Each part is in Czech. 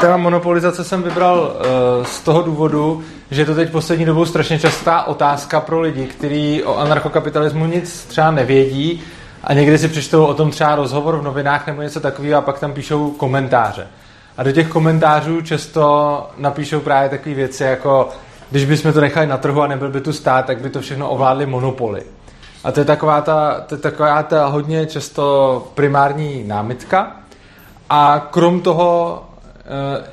Téma monopolizace jsem vybral uh, z toho důvodu, že je to teď poslední dobou strašně častá otázka pro lidi, kteří o anarchokapitalismu nic třeba nevědí a někdy si přečtou o tom třeba rozhovor v novinách nebo něco takového a pak tam píšou komentáře. A do těch komentářů často napíšou právě takové věci jako když bychom to nechali na trhu a nebyl by tu stát, tak by to všechno ovládly monopoly. A to je taková ta, to je taková ta hodně často primární námitka. A krom toho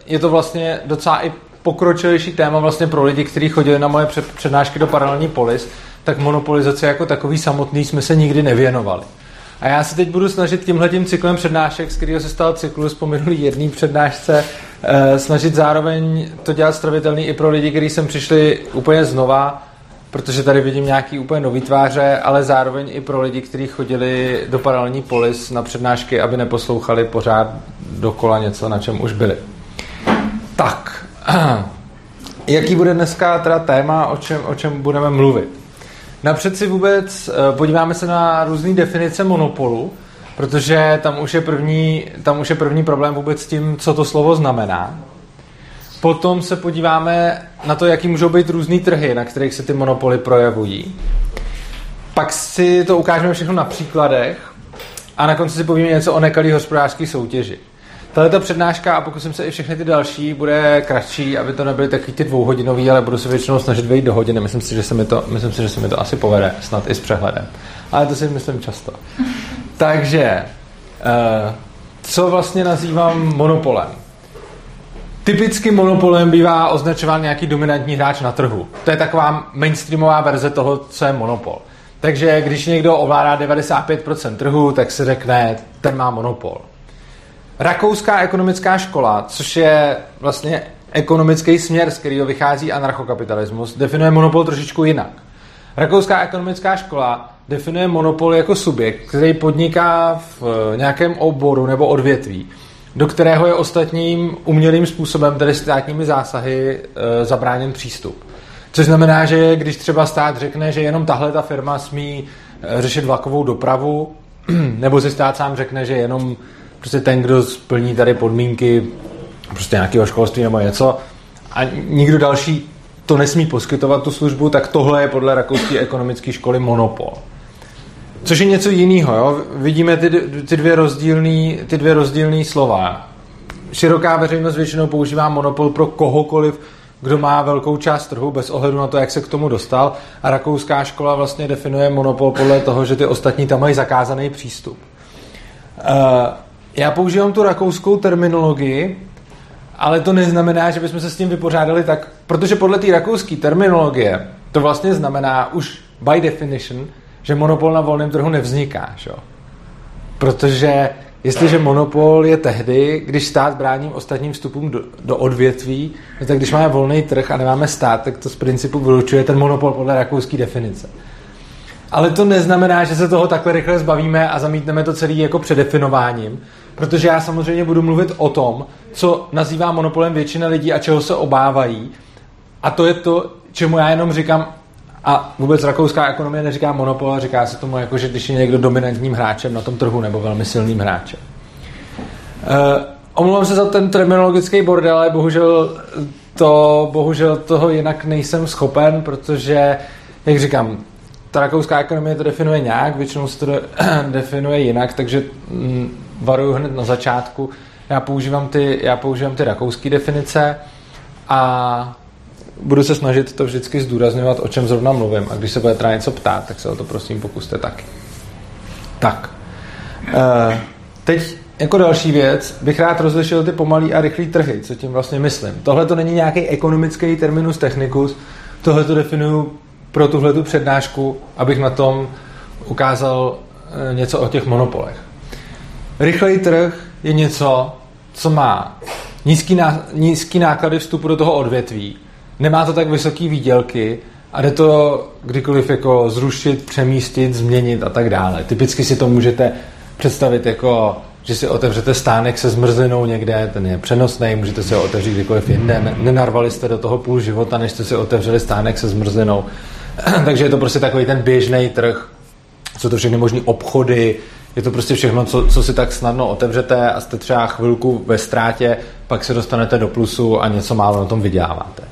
je to vlastně docela i pokročilejší téma vlastně pro lidi, kteří chodili na moje přednášky do paralelní polis, tak monopolizace jako takový samotný jsme se nikdy nevěnovali. A já se teď budu snažit tímhletím cyklem přednášek, z kterého se stal cyklus po minulý jedný přednášce, eh, snažit zároveň to dělat stravitelný i pro lidi, kteří sem přišli úplně znova, protože tady vidím nějaký úplně nový tváře, ale zároveň i pro lidi, kteří chodili do paralelní polis na přednášky, aby neposlouchali pořád dokola něco, na čem už byli. Tak, jaký bude dneska teda téma, o čem, o čem budeme mluvit? Napřed si vůbec eh, podíváme se na různé definice monopolu, protože tam už, je první, tam už je první problém vůbec s tím, co to slovo znamená. Potom se podíváme na to, jaký můžou být různý trhy, na kterých se ty monopoly projevují. Pak si to ukážeme všechno na příkladech a na konci si povíme něco o nekalý hospodářské soutěži. Tahle ta přednáška a pokusím se i všechny ty další, bude kratší, aby to nebyly takový ty dvouhodinový, ale budu se většinou snažit vejít do hodiny. Myslím si, že se mi to, myslím si, že se mi to asi povede, snad i s přehledem. Ale to si myslím často. Takže, uh, co vlastně nazývám monopolem? Typicky monopolem bývá označován nějaký dominantní hráč na trhu. To je taková mainstreamová verze toho, co je monopol. Takže když někdo ovládá 95% trhu, tak se řekne, ten má monopol. Rakouská ekonomická škola, což je vlastně ekonomický směr, z kterého vychází anarchokapitalismus, definuje monopol trošičku jinak. Rakouská ekonomická škola definuje monopol jako subjekt, který podniká v nějakém oboru nebo odvětví, do kterého je ostatním umělým způsobem, tedy státními zásahy, e, zabráněn přístup. Což znamená, že když třeba stát řekne, že jenom tahle ta firma smí e, řešit vlakovou dopravu, nebo si stát sám řekne, že jenom prostě ten, kdo splní tady podmínky prostě nějakého školství nebo něco a nikdo další to nesmí poskytovat tu službu, tak tohle je podle rakouské ekonomické školy monopol. Což je něco jiného. Jo? Vidíme ty, ty dvě rozdílné ty dvě rozdílný slova. Široká veřejnost většinou používá monopol pro kohokoliv, kdo má velkou část trhu bez ohledu na to, jak se k tomu dostal. A rakouská škola vlastně definuje monopol podle toho, že ty ostatní tam mají zakázaný přístup. Uh, já používám tu rakouskou terminologii, ale to neznamená, že bychom se s tím vypořádali tak, protože podle té rakouské terminologie to vlastně znamená už by definition, že monopol na volném trhu nevzniká. Šo? Protože jestliže monopol je tehdy, když stát brání ostatním vstupům do, do odvětví, no tak když máme volný trh a nemáme stát, tak to z principu vylučuje ten monopol podle rakouské definice. Ale to neznamená, že se toho takhle rychle zbavíme a zamítneme to celý jako předefinováním, protože já samozřejmě budu mluvit o tom, co nazývá monopolem většina lidí a čeho se obávají. A to je to, čemu já jenom říkám, a vůbec rakouská ekonomie neříká monopol, a říká se tomu jako, že když je někdo dominantním hráčem na tom trhu nebo velmi silným hráčem. Uh, omlouvám se za ten terminologický bordel, ale bohužel, to, bohužel toho jinak nejsem schopen, protože, jak říkám, ta rakouská ekonomie to definuje nějak, většinou se to de, definuje jinak, takže mm, varuju hned na začátku. Já používám ty, já používám ty rakouské definice a budu se snažit to vždycky zdůrazňovat, o čem zrovna mluvím. A když se bude třeba něco ptát, tak se o to prosím pokuste taky. Tak. E, teď jako další věc bych rád rozlišil ty pomalý a rychlý trhy, co tím vlastně myslím. Tohle to není nějaký ekonomický terminus technicus, tohle to definuju pro tuhle tu přednášku, abych na tom ukázal eh, něco o těch monopolech. Rychlej trh je něco, co má nízký, ná, nízký náklady vstupu do toho odvětví, nemá to tak vysoký výdělky a jde to kdykoliv jako zrušit, přemístit, změnit a tak dále. Typicky si to můžete představit jako že si otevřete stánek se zmrzlinou někde, ten je přenosný, můžete si ho otevřít kdykoliv jinde. Nenarvali jste do toho půl života, než jste si otevřeli stánek se zmrzlinou. Takže je to prostě takový ten běžný trh, jsou to všechny možné obchody, Je to prostě všechno, co, co si tak snadno otevřete a jste třeba chvilku ve ztrátě, pak se dostanete do plusu a něco málo na tom vyděláváte.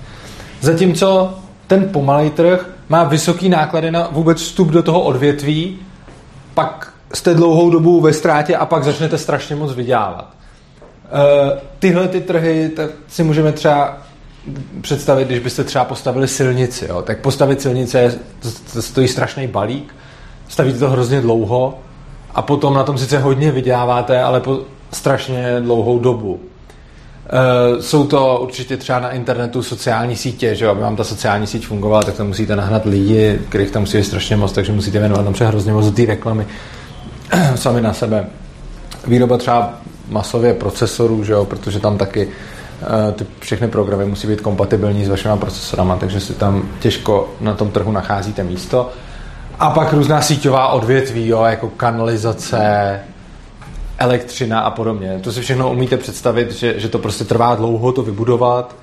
Zatímco ten pomalý trh má vysoký náklady na vůbec vstup do toho odvětví, pak jste dlouhou dobu ve ztrátě a pak začnete strašně moc vydělávat. E, tyhle ty trhy tak si můžeme třeba představit, když byste třeba postavili silnici. Jo? Tak postavit silnice je, to, to stojí strašný balík, stavíte to hrozně dlouho a potom na tom sice hodně vyděláváte, ale po strašně dlouhou dobu. Uh, jsou to určitě třeba na internetu sociální sítě, že aby vám ta sociální síť fungovala, tak tam musíte nahnat lidi, kterých tam musí být strašně moc, takže musíte věnovat tam třeba hrozně moc ty reklamy sami na sebe. Výroba třeba masově procesorů, že jo, protože tam taky uh, ty všechny programy musí být kompatibilní s vašimi procesorama, takže si tam těžko na tom trhu nacházíte místo. A pak různá síťová odvětví, jo, jako kanalizace, elektřina a podobně. To si všechno umíte představit, že, že to prostě trvá dlouho to vybudovat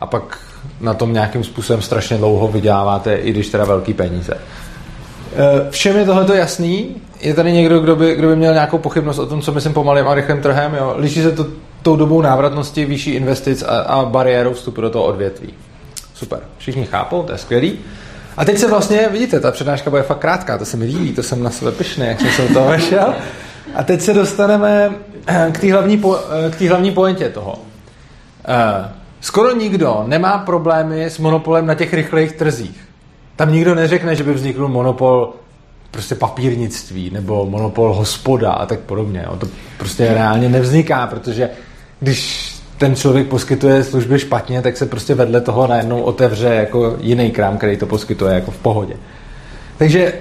a pak na tom nějakým způsobem strašně dlouho vyděláváte, i když teda velký peníze. E, všem je tohle jasný? Je tady někdo, kdo by, kdo by měl nějakou pochybnost o tom, co myslím pomalým a rychlým trhem? Jo? Liší se to tou dobou návratnosti, výšší investic a, a bariérou vstupu do toho odvětví. Super. Všichni chápou, to je skvělý. A teď se vlastně, vidíte, ta přednáška bude fakt krátká, to se mi líbí, to jsem na sebe pišný, jak jsem se do toho vešel. A teď se dostaneme k té hlavní, po, eh, k hlavní pointě toho. Eh, skoro nikdo nemá problémy s monopolem na těch rychlejch trzích. Tam nikdo neřekne, že by vznikl monopol prostě papírnictví nebo monopol hospoda a tak podobně. To prostě reálně nevzniká, protože když ten člověk poskytuje služby špatně, tak se prostě vedle toho najednou otevře jako jiný krám, který to poskytuje jako v pohodě. Takže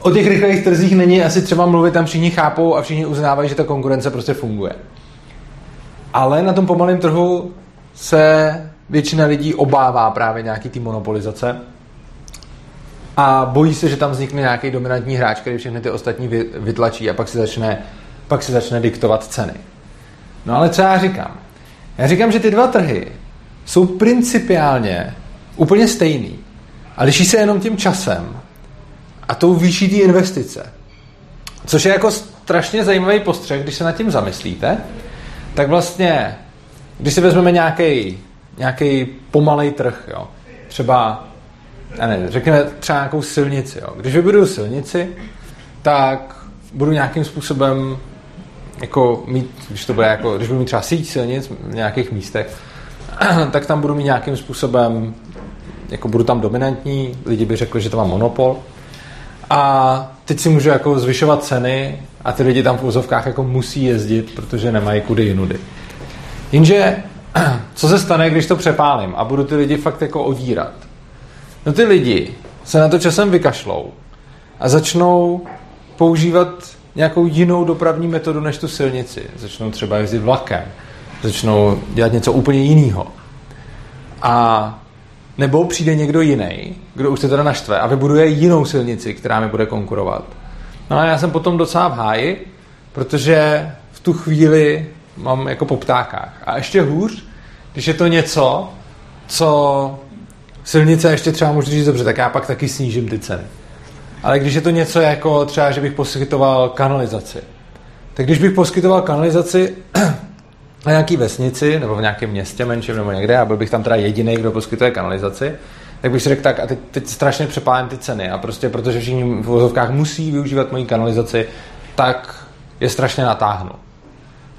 o těch rychlých trzích není asi třeba mluvit, tam všichni chápou a všichni uznávají, že ta konkurence prostě funguje. Ale na tom pomalém trhu se většina lidí obává právě nějaký ty monopolizace a bojí se, že tam vznikne nějaký dominantní hráč, který všechny ty ostatní vytlačí a pak si začne, pak si začne diktovat ceny. No ale co já říkám? Já říkám, že ty dva trhy jsou principiálně úplně stejný a liší se jenom tím časem a tou výší té investice. Což je jako strašně zajímavý postřeh, když se nad tím zamyslíte, tak vlastně, když si vezmeme nějaký nějaký pomalej trh, jo, třeba, já nevím, řekněme třeba nějakou silnici, jo. Když vybuduju silnici, tak budu nějakým způsobem jako mít, když to bude jako, když budu mít třeba síť silnic v nějakých místech, tak tam budu mít nějakým způsobem, jako budu tam dominantní, lidi by řekli, že to má monopol, a teď si můžu jako zvyšovat ceny a ty lidi tam v úzovkách jako musí jezdit, protože nemají kudy jinudy. Jenže, co se stane, když to přepálím a budu ty lidi fakt jako odírat? No ty lidi se na to časem vykašlou a začnou používat nějakou jinou dopravní metodu než tu silnici. Začnou třeba jezdit vlakem, začnou dělat něco úplně jiného. A nebo přijde někdo jiný, kdo už se teda naštve a vybuduje jinou silnici, která mi bude konkurovat. No a já jsem potom docela v háji, protože v tu chvíli mám jako po ptákách. A ještě hůř, když je to něco, co silnice ještě třeba můžu říct dobře, tak já pak taky snížím ty ceny. Ale když je to něco jako třeba, že bych poskytoval kanalizaci, tak když bych poskytoval kanalizaci na nějaký vesnici nebo v nějakém městě menším nebo někde a byl bych tam teda jediný, kdo poskytuje kanalizaci, tak bych si řekl tak a teď, teď strašně přepálím ty ceny a prostě protože všichni v vozovkách musí využívat moji kanalizaci, tak je strašně natáhnu.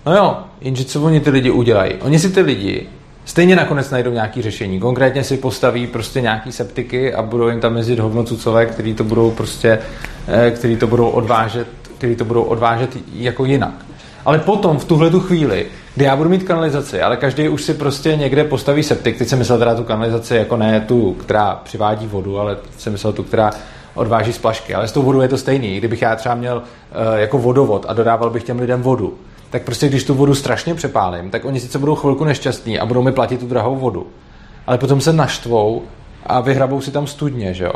No jo, jenže co oni ty lidi udělají? Oni si ty lidi stejně nakonec najdou nějaké řešení. Konkrétně si postaví prostě nějaký septiky a budou jim tam jezdit hovnocucové, který to budou prostě, eh, který to budou odvážet, který to budou odvážet jako jinak. Ale potom v tuhle tu chvíli kdy já budu mít kanalizaci, ale každý už si prostě někde postaví septik. Teď jsem myslel teda tu kanalizaci jako ne tu, která přivádí vodu, ale jsem myslel tu, která odváží splašky. Ale s tou vodou je to stejný. Kdybych já třeba měl uh, jako vodovod a dodával bych těm lidem vodu, tak prostě když tu vodu strašně přepálím, tak oni sice budou chvilku nešťastní a budou mi platit tu drahou vodu. Ale potom se naštvou a vyhrabou si tam studně, že jo?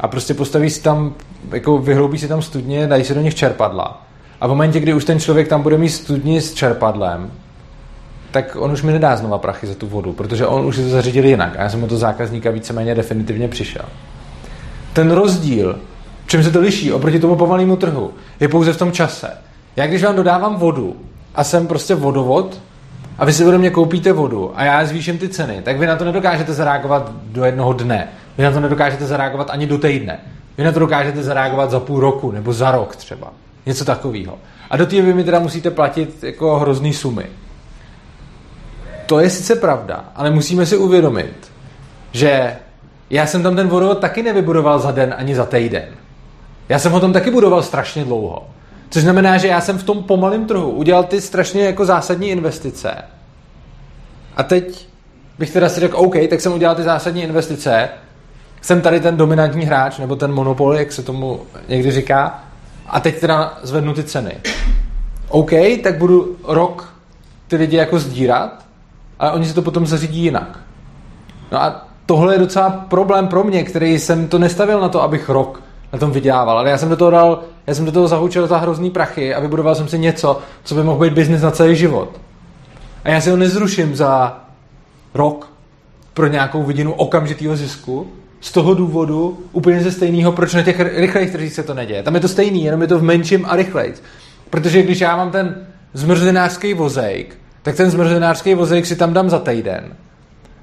A prostě postaví si tam, jako vyhroubí si tam studně, dají si do nich čerpadla a v momentě, kdy už ten člověk tam bude mít studni s čerpadlem, tak on už mi nedá znova prachy za tu vodu, protože on už si to zařídil jinak a já jsem o to zákazníka víceméně definitivně přišel. Ten rozdíl, čím se to liší oproti tomu pomalému trhu, je pouze v tom čase. Já když vám dodávám vodu a jsem prostě vodovod a vy si ode mě koupíte vodu a já zvýším ty ceny, tak vy na to nedokážete zareagovat do jednoho dne. Vy na to nedokážete zareagovat ani do týdne. Vy na to dokážete zareagovat za půl roku nebo za rok třeba. Něco takového. A do té vy mi teda musíte platit jako hrozný sumy. To je sice pravda, ale musíme si uvědomit, že já jsem tam ten vodovod taky nevybudoval za den ani za týden. Já jsem ho tam taky budoval strašně dlouho. Což znamená, že já jsem v tom pomalém trhu udělal ty strašně jako zásadní investice. A teď bych teda si řekl, OK, tak jsem udělal ty zásadní investice, jsem tady ten dominantní hráč, nebo ten monopol, jak se tomu někdy říká, a teď teda zvednu ty ceny. OK, tak budu rok ty lidi jako sdírat, ale oni si to potom zařídí jinak. No a tohle je docela problém pro mě, který jsem to nestavil na to, abych rok na tom vydělával, ale já jsem do toho dal, já jsem do toho zahučil za hrozný prachy a vybudoval jsem si něco, co by mohl být biznis na celý život. A já si ho nezruším za rok pro nějakou vidinu okamžitého zisku, z toho důvodu úplně ze stejného, proč na těch rychlejch trzích se to neděje. Tam je to stejný, jenom je to v menším a rychlejch. Protože když já mám ten zmrzlinářský vozejk, tak ten zmrzlinářský vozejk si tam dám za týden.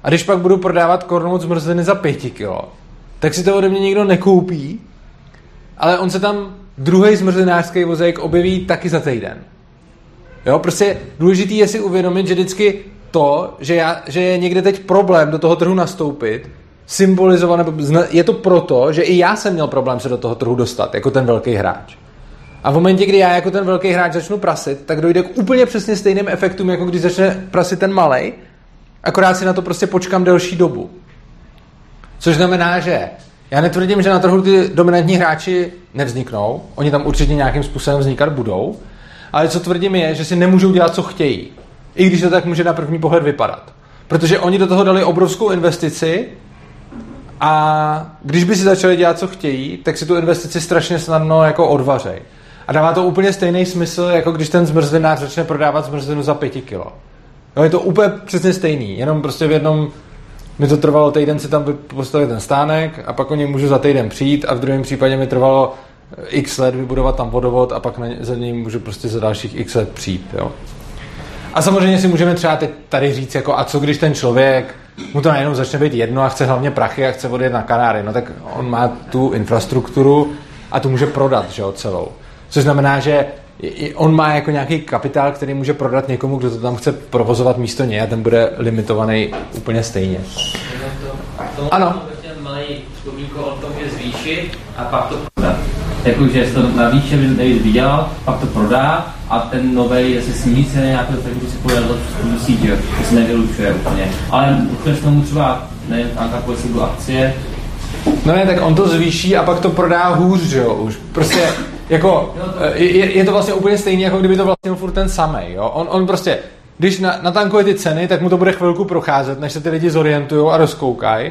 A když pak budu prodávat kornout zmrzliny za pěti kilo, tak si to ode mě nikdo nekoupí, ale on se tam druhý zmrzlinářský vozejk objeví taky za týden. Jo, prostě důležitý je si uvědomit, že vždycky to, že, já, že je někde teď problém do toho trhu nastoupit, symbolizovat, nebo je to proto, že i já jsem měl problém se do toho trhu dostat, jako ten velký hráč. A v momentě, kdy já jako ten velký hráč začnu prasit, tak dojde k úplně přesně stejným efektům, jako když začne prasit ten malý. Akorát si na to prostě počkám delší dobu. Což znamená, že já netvrdím, že na trhu ty dominantní hráči nevzniknou. Oni tam určitě nějakým způsobem vznikat budou. Ale co tvrdím je, že si nemůžou dělat, co chtějí. I když to tak může na první pohled vypadat. Protože oni do toho dali obrovskou investici a když by si začali dělat, co chtějí, tak si tu investici strašně snadno jako odvařej. A dává to úplně stejný smysl, jako když ten zmrzlinář začne prodávat zmrzlinu za pěti kilo. No, je to úplně přesně stejný, jenom prostě v jednom mi to trvalo týden si tam postavit ten stánek a pak oni můžu za týden přijít a v druhém případě mi trvalo x let vybudovat tam vodovod a pak za ním můžu prostě za dalších x let přijít. Jo. A samozřejmě si můžeme třeba teď tady říct, jako a co když ten člověk mu to najednou začne být jedno a chce hlavně prachy a chce odjet na Kanáry, no tak on má tu infrastrukturu a tu může prodat, že jo, celou. Což znamená, že on má jako nějaký kapitál, který může prodat někomu, kdo to tam chce provozovat místo něj a ten bude limitovaný úplně stejně. Ano. O tom, že zvýšit a pak to prodat jakože se to navýše, že nejvíc vydělal, pak to prodá a ten nový zase sníží se nějakého tak si pojede do že to se nevylučuje úplně. Ale k tomu třeba, nevím, Anka, kolik akcie, No ne, tak on to zvýší a pak to prodá hůř, že jo, už. Prostě, jako, je, je to vlastně úplně stejné, jako kdyby to vlastně furt ten samý, jo. On, on prostě, když na, natankuje ty ceny, tak mu to bude chvilku procházet, než se ty lidi zorientují a rozkoukají.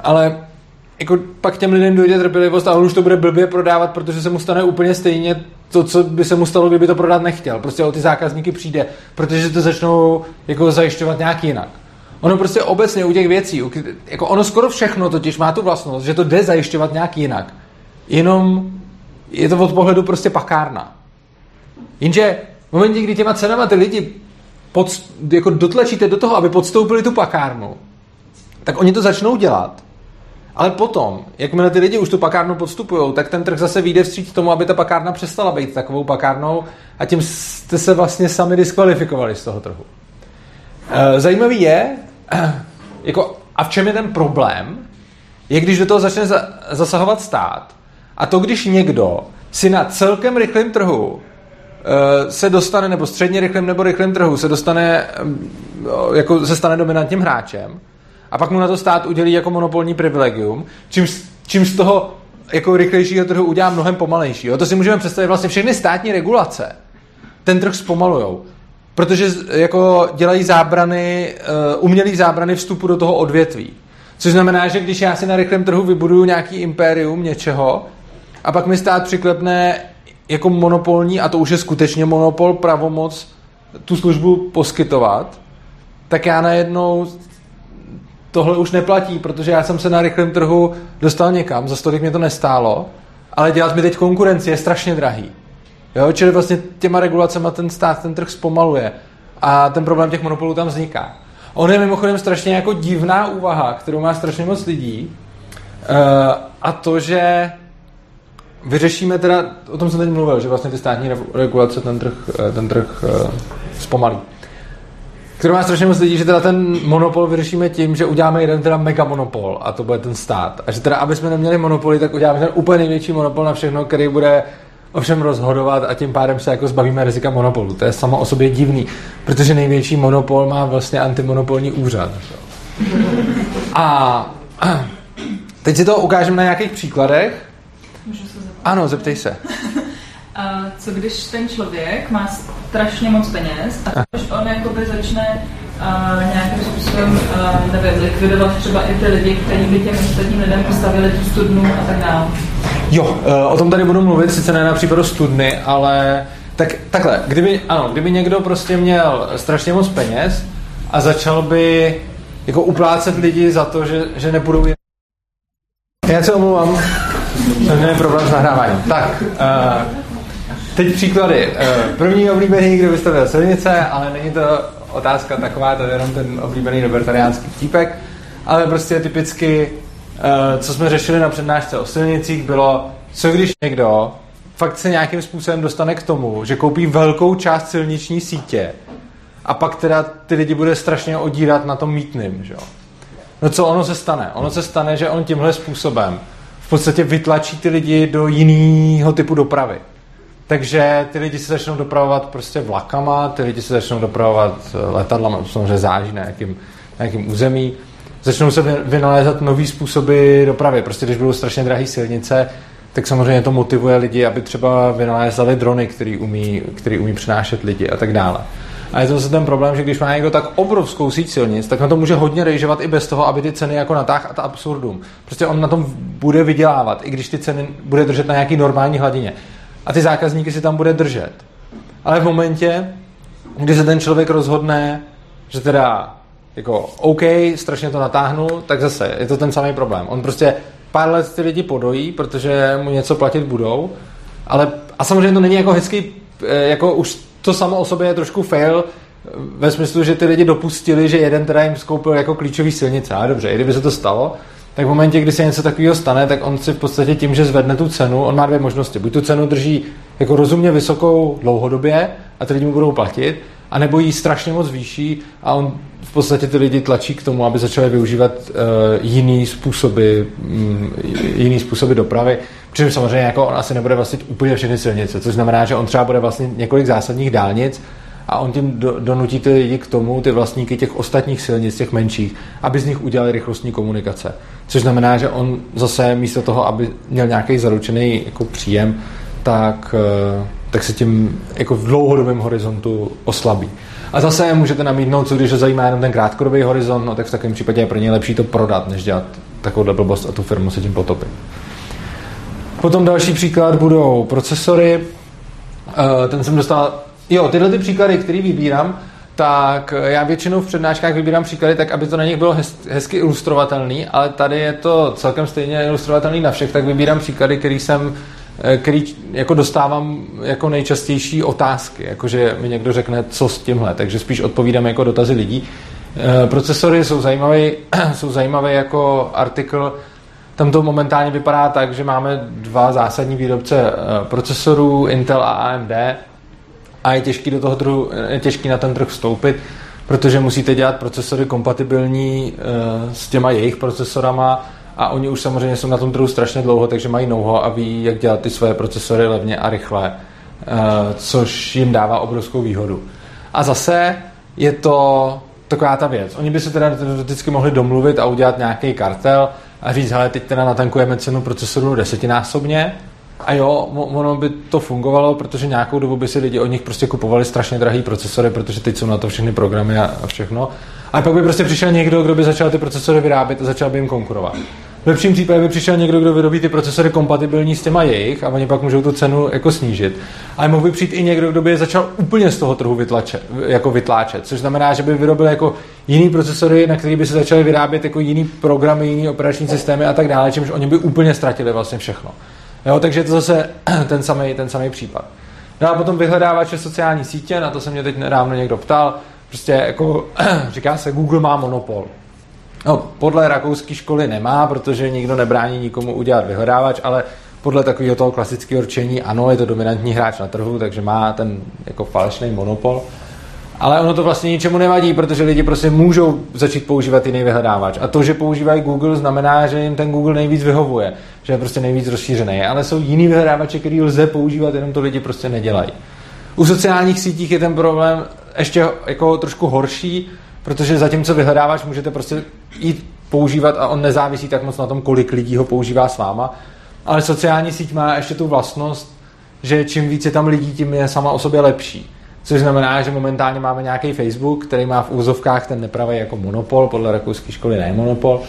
Ale jako pak těm lidem dojde trpělivost a on už to bude blbě prodávat, protože se mu stane úplně stejně to, co by se mu stalo, kdyby to prodat nechtěl. Prostě o ty zákazníky přijde, protože to začnou jako zajišťovat nějak jinak. Ono prostě obecně u těch věcí, jako ono skoro všechno totiž má tu vlastnost, že to jde zajišťovat nějak jinak. Jenom je to od pohledu prostě pakárna. Jenže v momentě, kdy těma cenama ty lidi pod, jako dotlačíte do toho, aby podstoupili tu pakárnu, tak oni to začnou dělat ale potom, jakmile ty lidi už tu pakárnu podstupují, tak ten trh zase vyjde vstříc tomu, aby ta pakárna přestala být takovou pakárnou a tím jste se vlastně sami diskvalifikovali z toho trhu. Eh, zajímavý je, jako, a v čem je ten problém, je když do toho začne zasahovat stát a to, když někdo si na celkem rychlém trhu eh, se dostane, nebo středně rychlém nebo rychlém trhu se dostane, eh, jako se stane dominantním hráčem, a pak mu na to stát udělí jako monopolní privilegium, čím, čím z toho jako rychlejšího trhu udělá mnohem pomalejší. Jo? To si můžeme představit vlastně všechny státní regulace. Ten trh zpomalujou. Protože jako dělají zábrany, uh, umělý zábrany vstupu do toho odvětví. Což znamená, že když já si na rychlém trhu vybuduju nějaký impérium něčeho a pak mi stát přiklepne jako monopolní, a to už je skutečně monopol, pravomoc tu službu poskytovat, tak já najednou tohle už neplatí, protože já jsem se na rychlém trhu dostal někam, za stolik mě to nestálo, ale dělat mi teď konkurenci je strašně drahý. Jo? Čili vlastně těma regulacemi ten stát ten trh zpomaluje a ten problém těch monopolů tam vzniká. On je mimochodem strašně jako divná úvaha, kterou má strašně moc lidí uh, a to, že vyřešíme teda, o tom jsem teď mluvil, že vlastně ty státní regulace ten trh, eh, ten trh uh, zpomalí. Kterou má strašně moc lidí, že teda ten monopol vyřešíme tím, že uděláme jeden teda mega monopol a to bude ten stát. A že teda, aby jsme neměli monopoly, tak uděláme ten úplně největší monopol na všechno, který bude ovšem rozhodovat a tím pádem se jako zbavíme rizika monopolu. To je samo o sobě divný, protože největší monopol má vlastně antimonopolní úřad. A teď si to ukážeme na nějakých příkladech. Ano, zeptej se. A co když ten člověk má strašně moc peněz a když on jakoby začne uh, nějakým způsobem, uh, nevím, likvidovat třeba i ty lidi, kteří by těm ostatním lidem postavili tu studnu a tak dále. Jo, eh, o tom tady budu mluvit, sice ne na případu studny, ale tak, takhle, kdyby, ano, kdyby někdo prostě měl strašně moc peněz a začal by jako uplácet lidi za to, že, že nebudou jen... Já se omlouvám, jsem měl problém s nahráváním. Tak, uh, teď příklady. Uh, první oblíbený, kdo vystavil silnice, ale není to otázka taková, to je jenom ten oblíbený libertariánský típek, ale prostě typicky Eh, co jsme řešili na přednášce o silnicích, bylo, co když někdo fakt se nějakým způsobem dostane k tomu, že koupí velkou část silniční sítě a pak teda ty lidi bude strašně odírat na tom mítným, že jo? No co ono se stane? Ono se stane, že on tímhle způsobem v podstatě vytlačí ty lidi do jiného typu dopravy. Takže ty lidi se začnou dopravovat prostě vlakama, ty lidi se začnou dopravovat letadlama, samozřejmě záží na jakým, na jakým území začnou se vynalézat nové způsoby dopravy. Prostě když budou strašně drahé silnice, tak samozřejmě to motivuje lidi, aby třeba vynalézali drony, který umí, který umí přenášet lidi a tak dále. A je to zase ten problém, že když má někdo tak obrovskou síť silnic, tak na to může hodně rejžovat i bez toho, aby ty ceny jako natáhl a ta absurdum. Prostě on na tom bude vydělávat, i když ty ceny bude držet na nějaký normální hladině. A ty zákazníky si tam bude držet. Ale v momentě, kdy se ten člověk rozhodne, že teda jako OK, strašně to natáhnu, tak zase je to ten samý problém. On prostě pár let ty lidi podojí, protože mu něco platit budou, ale a samozřejmě to není jako hezký, eh, jako už to samo o sobě je trošku fail, ve smyslu, že ty lidi dopustili, že jeden teda jim skoupil jako klíčový silnice. A dobře, i kdyby se to stalo, tak v momentě, kdy se něco takového stane, tak on si v podstatě tím, že zvedne tu cenu, on má dvě možnosti. Buď tu cenu drží jako rozumně vysokou dlouhodobě a ty lidi mu budou platit, anebo jí strašně moc výší a on v podstatě ty lidi tlačí k tomu, aby začali využívat uh, jiný způsoby, um, jiný způsoby dopravy. Přičemž samozřejmě jako on asi nebude vlastnit úplně všechny silnice, což znamená, že on třeba bude vlastnit několik zásadních dálnic a on tím do, donutí ty lidi k tomu, ty vlastníky těch ostatních silnic, těch menších, aby z nich udělali rychlostní komunikace. Což znamená, že on zase místo toho, aby měl nějaký zaručený jako příjem, tak, uh, tak se tím jako v dlouhodobém horizontu oslabí. A zase můžete namítnout, co když ho zajímá jenom ten krátkodobý horizont, no tak v takovém případě je pro ně lepší to prodat, než dělat takovou blbost a tu firmu se tím potopit. Potom další příklad budou procesory. Eh, ten jsem dostal... Jo, tyhle ty příklady, které vybírám, tak já většinou v přednáškách vybírám příklady tak, aby to na nich bylo hezky ilustrovatelný, ale tady je to celkem stejně ilustrovatelný na všech, tak vybírám příklady, který jsem který jako dostávám jako nejčastější otázky, jakože mi někdo řekne, co s tímhle, takže spíš odpovídám jako dotazy lidí. Eh, procesory jsou zajímavé, jsou zajímavé jako artikl, tam to momentálně vypadá tak, že máme dva zásadní výrobce eh, procesorů, Intel a AMD, a je těžký, do toho trhu, je těžký na ten trh vstoupit, protože musíte dělat procesory kompatibilní s těma jejich procesorama, a oni už samozřejmě jsou na tom trhu strašně dlouho, takže mají know a ví, jak dělat ty své procesory levně a rychle, eh, což jim dává obrovskou výhodu. A zase je to taková ta věc. Oni by se teda vždycky mohli domluvit a udělat nějaký kartel a říct, hele, teď teda natankujeme cenu procesoru desetinásobně, a jo, ono by to fungovalo, protože nějakou dobu by si lidi od nich prostě kupovali strašně drahý procesory, protože teď jsou na to všechny programy a, všechno. A pak by prostě přišel někdo, kdo by začal ty procesory vyrábět a začal by jim konkurovat. V lepším případě by přišel někdo, kdo vyrobí ty procesory kompatibilní s těma jejich a oni pak můžou tu cenu jako snížit. Ale mohl by přijít i někdo, kdo by je začal úplně z toho trhu vytlačet, jako vytláčet, což znamená, že by vyrobil jako jiný procesory, na který by se začaly vyrábět jako jiný programy, jiný operační systémy a tak dále, čímž oni by úplně ztratili vlastně všechno. Jo, takže je to zase ten samý, ten samý případ. No a potom vyhledávače sociální sítě, na to se mě teď nedávno někdo ptal, prostě jako říká se, Google má monopol. No, podle rakouské školy nemá, protože nikdo nebrání nikomu udělat vyhledávač, ale podle takového toho klasického určení, ano, je to dominantní hráč na trhu, takže má ten jako falešný monopol. Ale ono to vlastně ničemu nevadí, protože lidi prostě můžou začít používat jiný vyhledávač. A to, že používají Google, znamená, že jim ten Google nejvíc vyhovuje, že je prostě nejvíc rozšířený. Ale jsou jiný vyhledávače, který lze používat, jenom to lidi prostě nedělají. U sociálních sítích je ten problém ještě jako trošku horší, protože zatímco vyhledávač můžete prostě jít používat a on nezávisí tak moc na tom, kolik lidí ho používá s váma, ale sociální síť má ještě tu vlastnost, že čím více tam lidí, tím je sama o sobě lepší. Což znamená, že momentálně máme nějaký Facebook, který má v úzovkách ten nepravý jako monopol, podle rakouské školy ne monopol,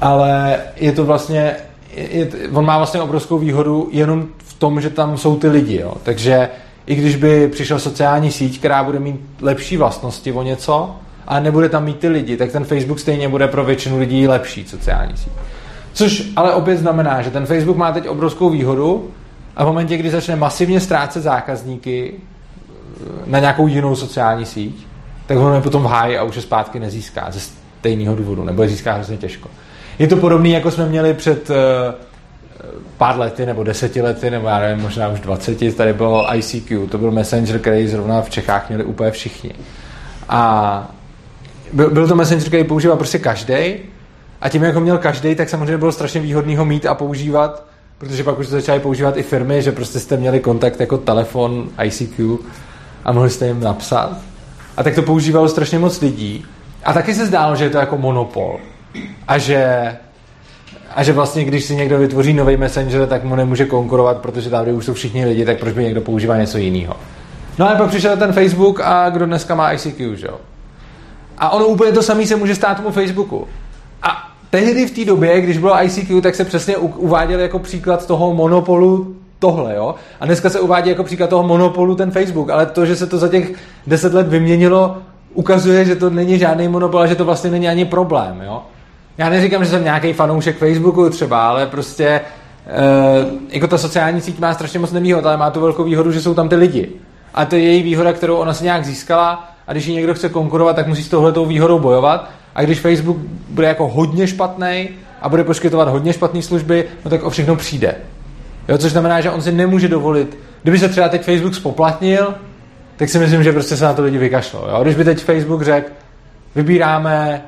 ale je to vlastně, je, on má vlastně obrovskou výhodu jenom v tom, že tam jsou ty lidi. Jo. Takže i když by přišla sociální síť, která bude mít lepší vlastnosti o něco, a nebude tam mít ty lidi, tak ten Facebook stejně bude pro většinu lidí lepší sociální síť. Což ale opět znamená, že ten Facebook má teď obrovskou výhodu a v momentě, kdy začne masivně ztrácet zákazníky eh, na nějakou jinou sociální síť, tak je potom v háji a už je zpátky nezíská ze stejného důvodu, nebo je získá hrozně těžko. Je to podobné, jako jsme měli před uh, pár lety, nebo deseti lety, nebo já nevím, možná už dvaceti, tady bylo ICQ, to byl messenger, který zrovna v Čechách měli úplně všichni. A byl, byl to messenger, který používal prostě každý. A tím, jak ho měl každý, tak samozřejmě bylo strašně výhodný ho mít a používat, protože pak už to začaly používat i firmy, že prostě jste měli kontakt jako telefon, ICQ a mohli jste jim napsat. A tak to používalo strašně moc lidí. A taky se zdálo, že je to jako monopol. A že, a že vlastně, když si někdo vytvoří nový messenger, tak mu nemůže konkurovat, protože tady už jsou všichni lidi, tak proč by někdo používal něco jiného. No a pak přišel ten Facebook a kdo dneska má ICQ, že jo? A ono úplně to samé se může stát tomu Facebooku. A tehdy v té době, když bylo ICQ, tak se přesně uváděl jako příklad toho monopolu tohle, jo? A dneska se uvádí jako příklad toho monopolu ten Facebook, ale to, že se to za těch deset let vyměnilo, ukazuje, že to není žádný monopol a že to vlastně není ani problém, jo? Já neříkám, že jsem nějaký fanoušek Facebooku třeba, ale prostě e, jako ta sociální síť má strašně moc nevýhod, ale má tu velkou výhodu, že jsou tam ty lidi. A to je její výhoda, kterou ona si nějak získala a když ji někdo chce konkurovat, tak musí s touhletou výhodou bojovat. A když Facebook bude jako hodně špatný a bude poskytovat hodně špatné služby, no tak o všechno přijde. Jo, což znamená, že on si nemůže dovolit. Kdyby se třeba teď Facebook spoplatnil, tak si myslím, že prostě se na to lidi vykašlo. Jo? Když by teď Facebook řekl, vybíráme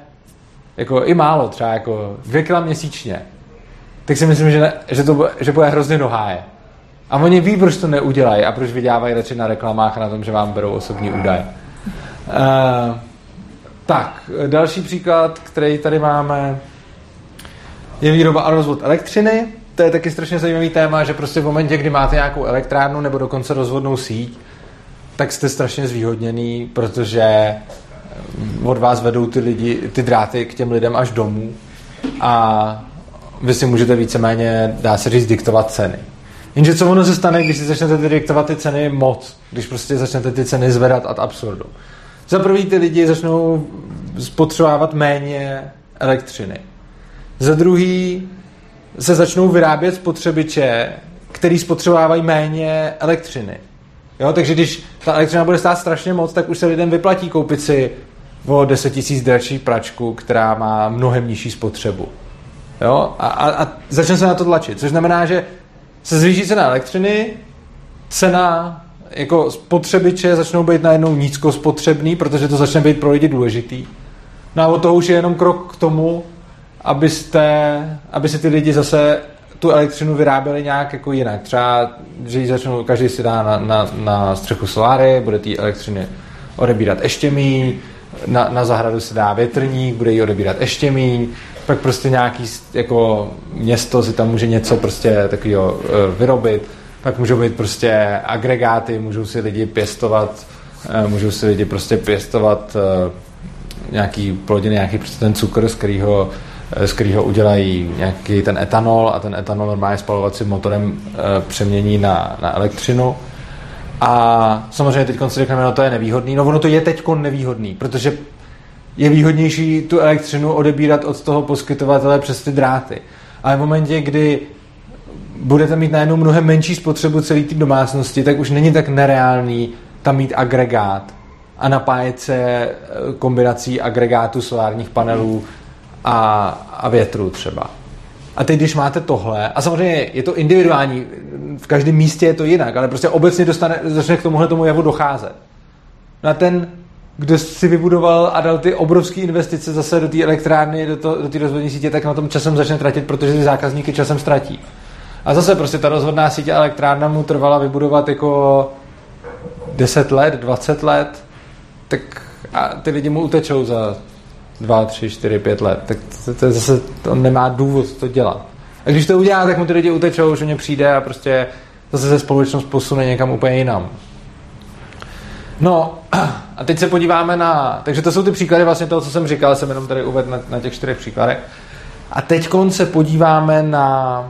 jako i málo, třeba jako dvěkrát měsíčně, tak si myslím, že, ne, že, to, že bude hrozně noháje. A oni ví, proč to neudělají a proč vydělávají radši na reklamách a na tom, že vám berou osobní údaje. Uh, tak, další příklad, který tady máme, je výroba a rozvod elektřiny. To je taky strašně zajímavý téma, že prostě v momentě, kdy máte nějakou elektrárnu nebo dokonce rozvodnou síť, tak jste strašně zvýhodněný, protože od vás vedou ty, lidi, ty dráty k těm lidem až domů a vy si můžete víceméně, dá se říct, diktovat ceny. Jenže co ono se stane, když si začnete diktovat ty ceny moc, když prostě začnete ty ceny zvedat ad absurdum. Za prvý ty lidi začnou spotřebovávat méně elektřiny. Za druhý se začnou vyrábět spotřebiče, který spotřebovávají méně elektřiny. Jo, takže když ta elektřina bude stát strašně moc, tak už se lidem vyplatí koupit si o 10 000 dračí pračku, která má mnohem nižší spotřebu. Jo? A, a, a začne se na to tlačit, což znamená, že se zvýší cena elektřiny, cena jako spotřebiče začnou být najednou nízkospotřebný, protože to začne být pro lidi důležitý. No a od toho už je jenom krok k tomu, abyste, aby si ty lidi zase tu elektřinu vyráběli nějak jako jinak. Třeba, že ji začnou, každý si dá na, na, na střechu soláry, bude té elektřiny odebírat ještě míň, na, na zahradu se dá větrník, bude ji odebírat ještě míň, pak prostě nějaký jako město si tam může něco prostě takového e, vyrobit pak můžou být prostě agregáty, můžou si lidi pěstovat, eh, můžou si lidi prostě pěstovat eh, nějaký plodiny, nějaký prostě ten cukr, z kterého eh, z kterého udělají nějaký ten etanol a ten etanol normálně spalovacím motorem přemění na, na elektřinu. A samozřejmě teď si řekneme, no to je nevýhodný. No ono to je teď nevýhodný, protože je výhodnější tu elektřinu odebírat od toho poskytovatele přes ty dráty. Ale v momentě, kdy budete mít najednou mnohem menší spotřebu celé té domácnosti, tak už není tak nereálný tam mít agregát a napájet se eh, kombinací agregátu solárních panelů a, a větru třeba. A teď, když máte tohle, a samozřejmě je to individuální, v každém místě je to jinak, ale prostě obecně dostane, začne k tomuhle tomu javu docházet. Na ten, kdo si vybudoval a dal ty obrovské investice zase do té elektrárny, do, do té rozvodní sítě, tak na tom časem začne tratit, protože ty zákazníky časem ztratí. A zase prostě ta rozhodná sítě elektrárna mu trvala vybudovat jako 10 let, 20 let, tak a ty lidi mu utečou za 2, 3, 4, 5 let, tak to, to zase to nemá důvod to dělat. A když to udělá, tak mu ty lidi utečou, že mě přijde a prostě zase se společnost posune někam úplně jinam. No a teď se podíváme na, takže to jsou ty příklady vlastně toho, co jsem říkal, jsem jenom tady uvedl na, na těch čtyřech příkladech. A teď se podíváme na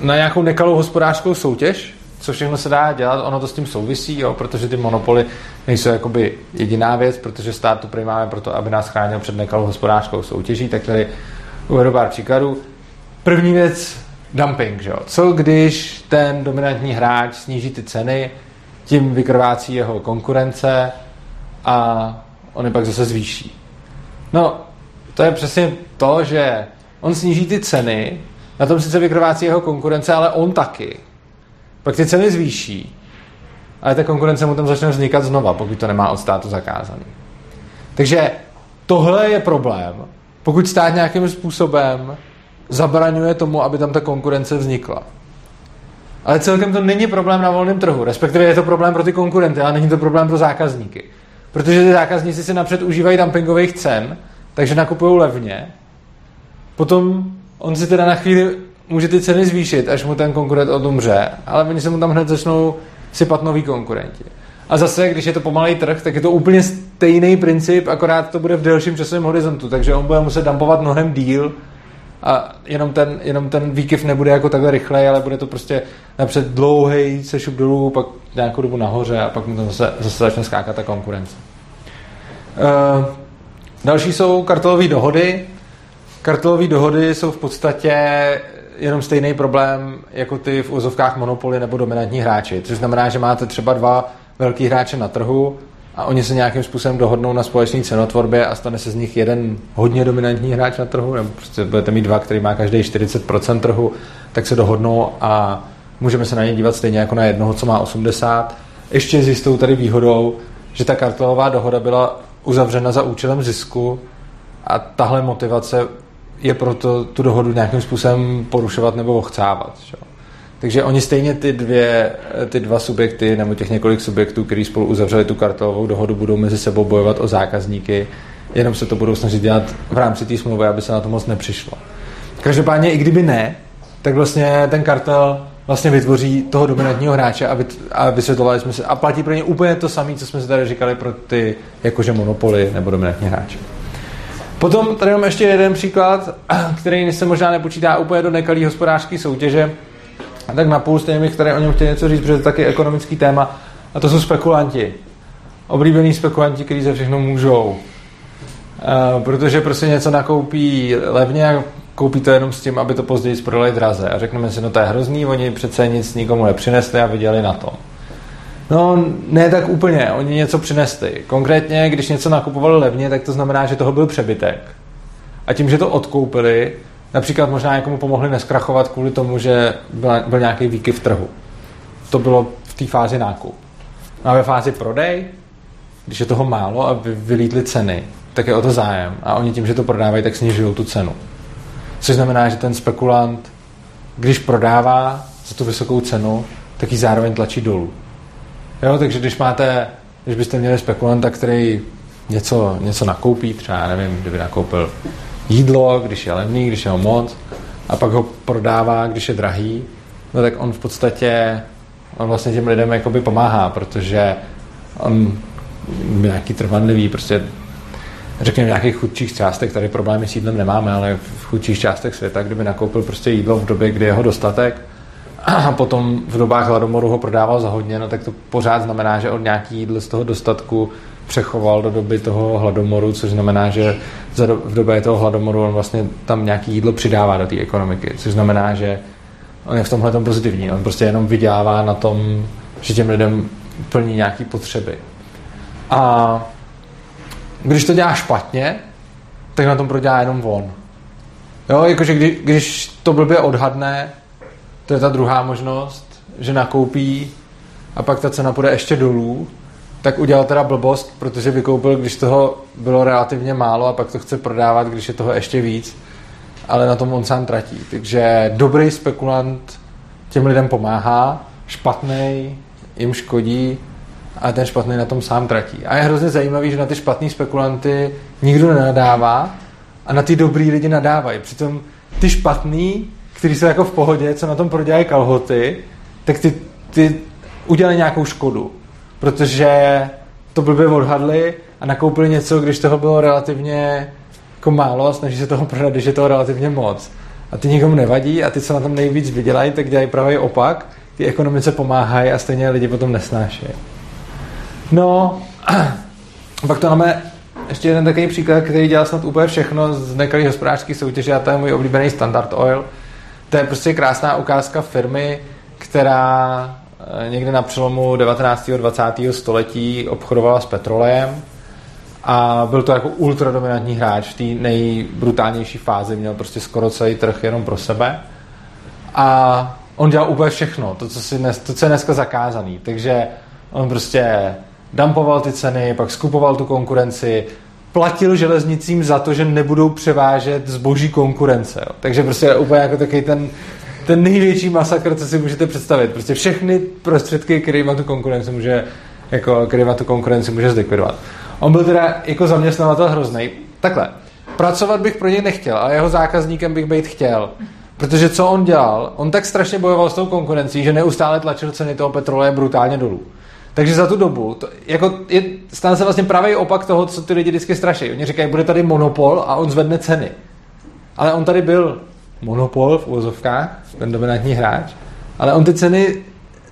na nějakou nekalou hospodářskou soutěž, co všechno se dá dělat, ono to s tím souvisí, jo, protože ty monopoly nejsou jakoby jediná věc, protože stát tu máme proto, aby nás chránil před nekalou hospodářskou soutěží, tak tady uvedu pár příkladů. První věc, dumping. Že jo? Co když ten dominantní hráč sníží ty ceny, tím vykrvácí jeho konkurence a on je pak zase zvýší. No, to je přesně to, že on sníží ty ceny, na tom sice vykrvácí jeho konkurence, ale on taky. Pak ty ceny zvýší, ale ta konkurence mu tam začne vznikat znova, pokud to nemá od státu zakázaný. Takže tohle je problém. Pokud stát nějakým způsobem zabraňuje tomu, aby tam ta konkurence vznikla. Ale celkem to není problém na volném trhu, respektive je to problém pro ty konkurenty, ale není to problém pro zákazníky. Protože ty zákazníci si napřed užívají dumpingových cen, takže nakupují levně. Potom on si teda na chvíli může ty ceny zvýšit, až mu ten konkurent odumře, ale oni se mu tam hned začnou sypat noví konkurenti. A zase, když je to pomalý trh, tak je to úplně stejný princip, akorát to bude v delším časovém horizontu, takže on bude muset dumpovat mnohem díl a jenom ten, jenom ten výkyv nebude jako takhle rychlej, ale bude to prostě napřed dlouhý sešup dolů, pak nějakou dobu nahoře a pak mu to zase, zase začne skákat ta konkurence. Uh, další jsou kartelové dohody. Kartelové dohody jsou v podstatě jenom stejný problém jako ty v úzovkách monopoly nebo dominantní hráči. Což znamená, že máte třeba dva velký hráče na trhu a oni se nějakým způsobem dohodnou na společné cenotvorbě a stane se z nich jeden hodně dominantní hráč na trhu, nebo prostě budete mít dva, který má každý 40% trhu, tak se dohodnou a můžeme se na ně dívat stejně jako na jednoho, co má 80. Ještě s jistou tady výhodou, že ta kartelová dohoda byla uzavřena za účelem zisku a tahle motivace je proto tu dohodu nějakým způsobem porušovat nebo ochcávat. Že? Takže oni stejně ty, dvě, ty dva subjekty nebo těch několik subjektů, kteří spolu uzavřeli tu kartelovou dohodu, budou mezi sebou bojovat o zákazníky, jenom se to budou snažit dělat v rámci té smlouvy, aby se na to moc nepřišlo. Každopádně, i kdyby ne, tak vlastně ten kartel vlastně vytvoří toho dominantního hráče a, a vysvětlovali jsme se a platí pro ně úplně to samé, co jsme si tady říkali pro ty jakože monopoly nebo dominantní hráče. Potom tady mám ještě jeden příklad, který se možná nepočítá úplně do nekalý hospodářské soutěže, a tak napůl stejně mi, které o něm chtěli něco říct, protože to je taky ekonomický téma, a to jsou spekulanti. Oblíbení spekulanti, kteří za všechno můžou. Uh, protože prostě něco nakoupí levně a koupí to jenom s tím, aby to později prodali draze. A řekneme si, no to je hrozný, oni přece nic nikomu nepřinesli a viděli na tom. No, ne tak úplně, oni něco přinesli. Konkrétně, když něco nakupovali levně, tak to znamená, že toho byl přebytek. A tím, že to odkoupili, například možná někomu pomohli neskrachovat kvůli tomu, že byl, byl nějaký výkyv trhu. To bylo v té fázi nákup. No a ve fázi prodej, když je toho málo a vy, vylítly ceny, tak je o to zájem. A oni tím, že to prodávají, tak snižují tu cenu. Což znamená, že ten spekulant, když prodává za tu vysokou cenu, tak ji zároveň tlačí dolů. Jo, takže když máte, když byste měli spekulanta, který něco, něco nakoupí, třeba nevím, kdyby nakoupil jídlo, když je levný, když je ho moc, a pak ho prodává, když je drahý, no tak on v podstatě on vlastně těm lidem jakoby pomáhá, protože on nějaký trvanlivý, prostě řekněme v nějakých chudších částech, tady problémy s jídlem nemáme, ale v chudších částech světa, kdyby nakoupil prostě jídlo v době, kdy je ho dostatek, a potom v dobách hladomoru ho prodával za hodně, no tak to pořád znamená, že od nějaký jídlo z toho dostatku přechoval do doby toho hladomoru, což znamená, že v době toho hladomoru on vlastně tam nějaký jídlo přidává do té ekonomiky, což znamená, že on je v tomhle tom pozitivní. On prostě jenom vydělává na tom, že těm lidem plní nějaké potřeby. A když to dělá špatně, tak na tom prodělá jenom on. Jo, jakože když, když to blbě odhadne, to je ta druhá možnost, že nakoupí a pak ta cena půjde ještě dolů, tak udělal teda blbost, protože vykoupil, když toho bylo relativně málo a pak to chce prodávat, když je toho ještě víc, ale na tom on sám tratí. Takže dobrý spekulant těm lidem pomáhá, špatný jim škodí a ten špatný na tom sám tratí. A je hrozně zajímavý, že na ty špatný spekulanty nikdo nenadává a na ty dobrý lidi nadávají. Přitom ty špatný, kteří jsou jako v pohodě, co na tom prodělají kalhoty, tak ty, ty udělají nějakou škodu. Protože to blbě odhadli a nakoupili něco, když toho bylo relativně jako málo snaží se toho prodat, když je toho relativně moc. A ty nikomu nevadí a ty, co na tom nejvíc vydělají, tak dělají pravý opak. Ty ekonomice pomáhají a stejně lidi potom nesnášejí. No, pak to máme ještě jeden takový příklad, který dělá snad úplně všechno z nekalých hospodářských soutěže a to je můj oblíbený Standard Oil. To je prostě krásná ukázka firmy, která eh, někde na přelomu 19. a 20. století obchodovala s petrolejem a byl to jako ultradominantní hráč v té nejbrutálnější fázi, měl prostě skoro celý trh jenom pro sebe a on dělal úplně všechno, to, co, si dnes, to, co je dneska zakázaný, takže on prostě dumpoval ty ceny, pak skupoval tu konkurenci, platil železnicím za to, že nebudou převážet zboží konkurence. Jo. Takže prostě úplně jako takový ten, ten největší masakr, co si můžete představit. Prostě všechny prostředky, kterýma tu konkurenci může, jako, kterýma tu konkurenci může zlikvidovat. On byl teda jako zaměstnavatel hrozný. Takhle, pracovat bych pro něj nechtěl, ale jeho zákazníkem bych být chtěl. Protože co on dělal? On tak strašně bojoval s tou konkurencí, že neustále tlačil ceny toho petroleje brutálně dolů. Takže za tu dobu, to, jako je, stane se vlastně pravý opak toho, co ty lidi vždycky straší. Oni říkají, bude tady monopol a on zvedne ceny. Ale on tady byl monopol v úvozovkách, ten dominantní hráč, ale on ty ceny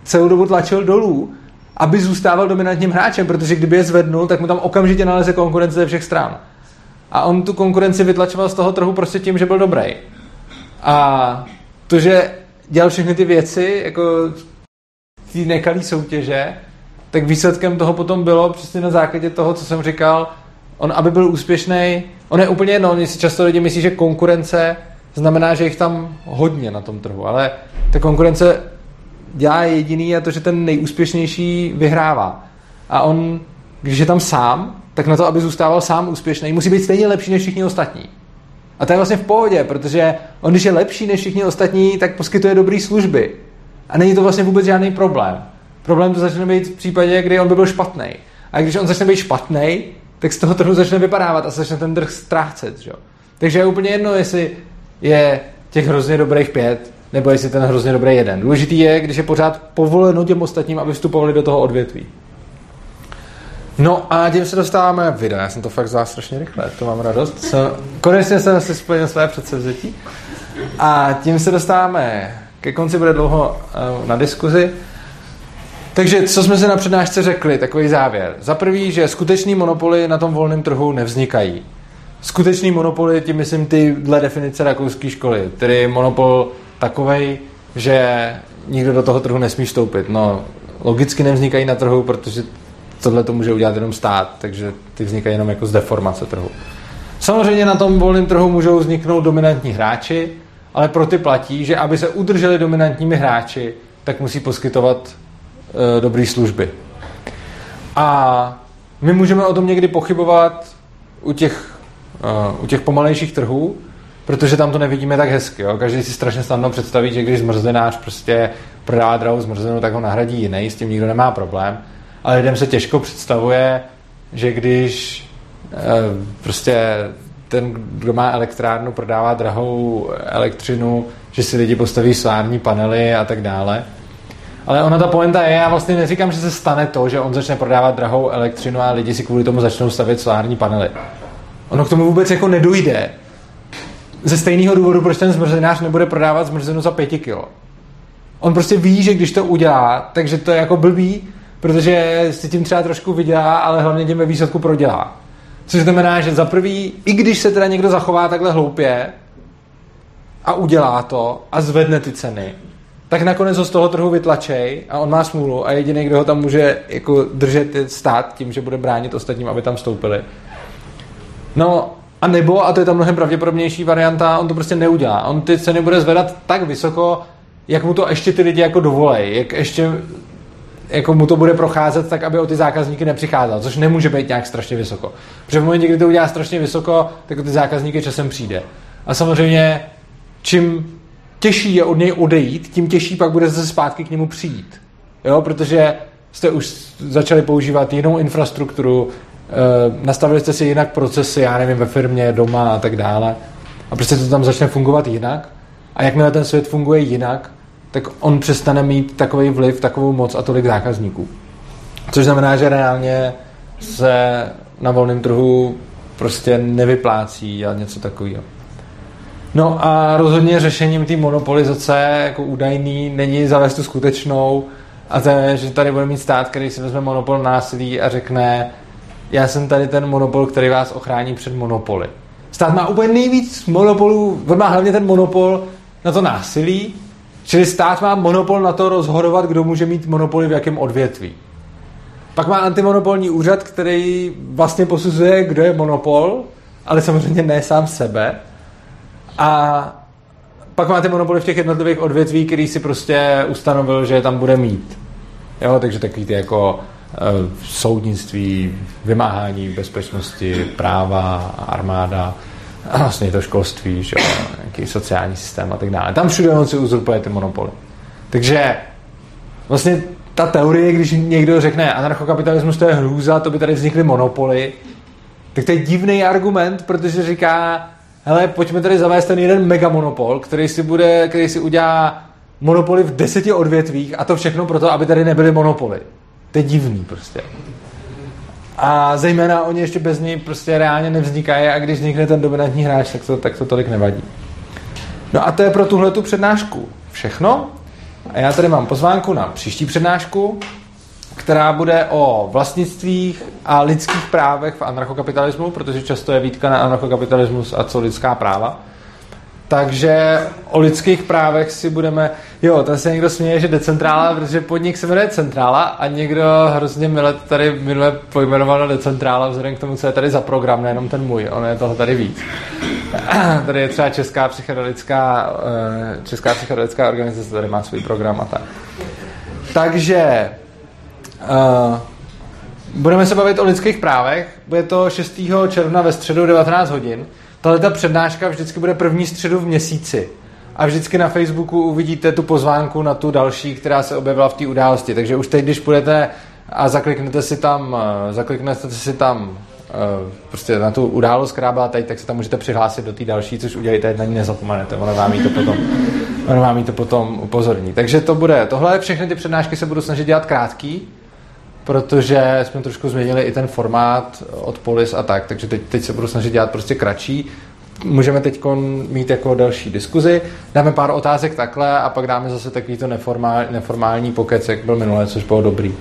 celou dobu tlačil dolů, aby zůstával dominantním hráčem, protože kdyby je zvednul, tak mu tam okamžitě naleze konkurence ze všech stran. A on tu konkurenci vytlačoval z toho trhu prostě tím, že byl dobrý. A to, že dělal všechny ty věci, jako ty nekalý soutěže, tak výsledkem toho potom bylo přesně na základě toho, co jsem říkal, on, aby byl úspěšný, on je úplně jedno, oni si často lidi myslí, že konkurence znamená, že jich tam hodně na tom trhu, ale ta konkurence dělá jediný a to, že ten nejúspěšnější vyhrává. A on, když je tam sám, tak na to, aby zůstával sám úspěšný, musí být stejně lepší než všichni ostatní. A to je vlastně v pohodě, protože on, když je lepší než všichni ostatní, tak poskytuje dobré služby. A není to vlastně vůbec žádný problém. Problém to začne být v případě, kdy on by byl špatný. A když on začne být špatný, tak z toho trhu začne vypadávat a začne ten trh ztrácet. Že? Takže je úplně jedno, jestli je těch hrozně dobrých pět, nebo jestli ten hrozně dobrý jeden. Důležitý je, když je pořád povoleno těm ostatním, aby vstupovali do toho odvětví. No a tím se dostáváme video. Já jsem to fakt zvládl strašně rychle, to mám radost. Jsem, konečně jsem si splnil své předsevzetí. A tím se dostáváme ke konci, bude dlouho uh, na diskuzi. Takže co jsme si na přednášce řekli, takový závěr. Za prvý, že skutečný monopoly na tom volném trhu nevznikají. Skutečný monopoly, tím myslím ty dle definice rakouské školy, tedy monopol takovej, že nikdo do toho trhu nesmí vstoupit. No, logicky nevznikají na trhu, protože tohle to může udělat jenom stát, takže ty vznikají jenom jako z deformace trhu. Samozřejmě na tom volném trhu můžou vzniknout dominantní hráči, ale pro ty platí, že aby se udrželi dominantními hráči, tak musí poskytovat dobré služby. A my můžeme o tom někdy pochybovat u těch, e, u těch pomalejších trhů, protože tam to nevidíme tak hezky. Jo? Každý si strašně snadno představí, že když zmrzlinář prostě prodá drahou zmrzlinu, tak ho nahradí jiný, s tím nikdo nemá problém. Ale lidem se těžko představuje, že když e, prostě ten, kdo má elektrárnu, prodává drahou elektřinu, že si lidi postaví solární panely a tak dále. Ale ona ta poenta je, já vlastně neříkám, že se stane to, že on začne prodávat drahou elektřinu a lidi si kvůli tomu začnou stavět solární panely. Ono k tomu vůbec jako nedojde. Ze stejného důvodu, proč ten zmrzlinář nebude prodávat zmrzlinu za pěti kilo. On prostě ví, že když to udělá, takže to je jako blbý, protože si tím třeba trošku vydělá, ale hlavně tím ve výsledku prodělá. Což znamená, že za prvý, i když se teda někdo zachová takhle hloupě a udělá to a zvedne ty ceny, tak nakonec ho z toho trhu vytlačej a on má smůlu a jediný, kdo ho tam může jako držet stát tím, že bude bránit ostatním, aby tam vstoupili. No a nebo, a to je ta mnohem pravděpodobnější varianta, on to prostě neudělá. On ty ceny bude zvedat tak vysoko, jak mu to ještě ty lidi jako dovolej, jak ještě jako mu to bude procházet tak, aby o ty zákazníky nepřicházel, což nemůže být nějak strašně vysoko. Protože v momentě, kdy to udělá strašně vysoko, tak o ty zákazníky časem přijde. A samozřejmě, čím těžší je od něj odejít, tím těžší pak bude zase zpátky k němu přijít. Jo, protože jste už začali používat jinou infrastrukturu, eh, nastavili jste si jinak procesy, já nevím, ve firmě, doma a tak dále. A prostě to tam začne fungovat jinak. A jakmile ten svět funguje jinak, tak on přestane mít takový vliv, takovou moc a tolik zákazníků. Což znamená, že reálně se na volném trhu prostě nevyplácí a něco takového. No a rozhodně řešením té monopolizace jako údajný není zavést tu skutečnou a to je, že tady bude mít stát, který si vezme monopol násilí a řekne já jsem tady ten monopol, který vás ochrání před monopoly. Stát má úplně nejvíc monopolů, on má hlavně ten monopol na to násilí, čili stát má monopol na to rozhodovat, kdo může mít monopoly v jakém odvětví. Pak má antimonopolní úřad, který vlastně posuzuje, kdo je monopol, ale samozřejmě ne sám sebe. A pak máte monopoly v těch jednotlivých odvětví, který si prostě ustanovil, že tam bude mít. Jo, takže takový ty jako uh, soudnictví, vymáhání bezpečnosti, práva, armáda, a vlastně to školství, že jo, nějaký sociální systém a tak dále. Tam všude on si uzurpuje ty monopoly. Takže vlastně ta teorie, když někdo řekne anarchokapitalismus to je hrůza, to by tady vznikly monopoly, tak to je divný argument, protože říká, hele, pojďme tady zavést ten jeden megamonopol, který si, bude, který si udělá monopoly v deseti odvětvích a to všechno proto, aby tady nebyly monopoly. To je divný prostě. A zejména oni ještě bez ní prostě reálně nevznikají a když vznikne ten dominantní hráč, tak to, tak to tolik nevadí. No a to je pro tuhle tu přednášku všechno. A já tady mám pozvánku na příští přednášku, která bude o vlastnictvích a lidských právech v anarchokapitalismu, protože často je výtka na anarchokapitalismus a co lidská práva. Takže o lidských právech si budeme... Jo, tam se někdo směje, že decentrála, protože podnik se jmenuje Centrála a někdo hrozně milé tady minule pojmenoval decentrála vzhledem k tomu, co je tady za program, nejenom ten můj, ono je toho tady víc. Tady je třeba Česká psychedelická, eh, Česká psychedelická organizace, tady má svůj program a tak. Takže uh, budeme se bavit o lidských právech. Bude to 6. června ve středu 19 hodin. Tahle ta přednáška vždycky bude první středu v měsíci. A vždycky na Facebooku uvidíte tu pozvánku na tu další, která se objevila v té události. Takže už teď, když půjdete a zakliknete si tam, eh, zakliknete si tam eh, prostě na tu událost, která byla teď, tak se tam můžete přihlásit do té další, což udělejte, na ní nezapomenete, ono vám jí to potom, ono vám jí to potom upozorní. Takže to bude, tohle všechny ty přednášky se budu snažit dělat krátký, protože jsme trošku změnili i ten formát od Polis a tak, takže teď, teď se budu snažit dělat prostě kratší. Můžeme teď mít jako další diskuzi, dáme pár otázek takhle a pak dáme zase takový to neformál, neformální pokec, jak byl minulé, což bylo dobrý.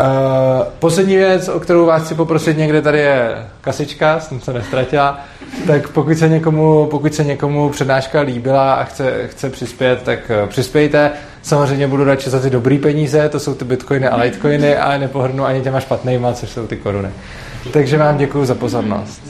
Uh, poslední věc, o kterou vás chci poprosit, někde tady je kasička, s se nestratila, tak pokud se někomu, pokud se někomu přednáška líbila a chce, chce přispět, tak uh, přispějte. Samozřejmě budu radši za ty dobrý peníze, to jsou ty bitcoiny a litecoiny, ale nepohrnu ani těma špatnýma, což jsou ty koruny. Takže vám děkuji za pozornost.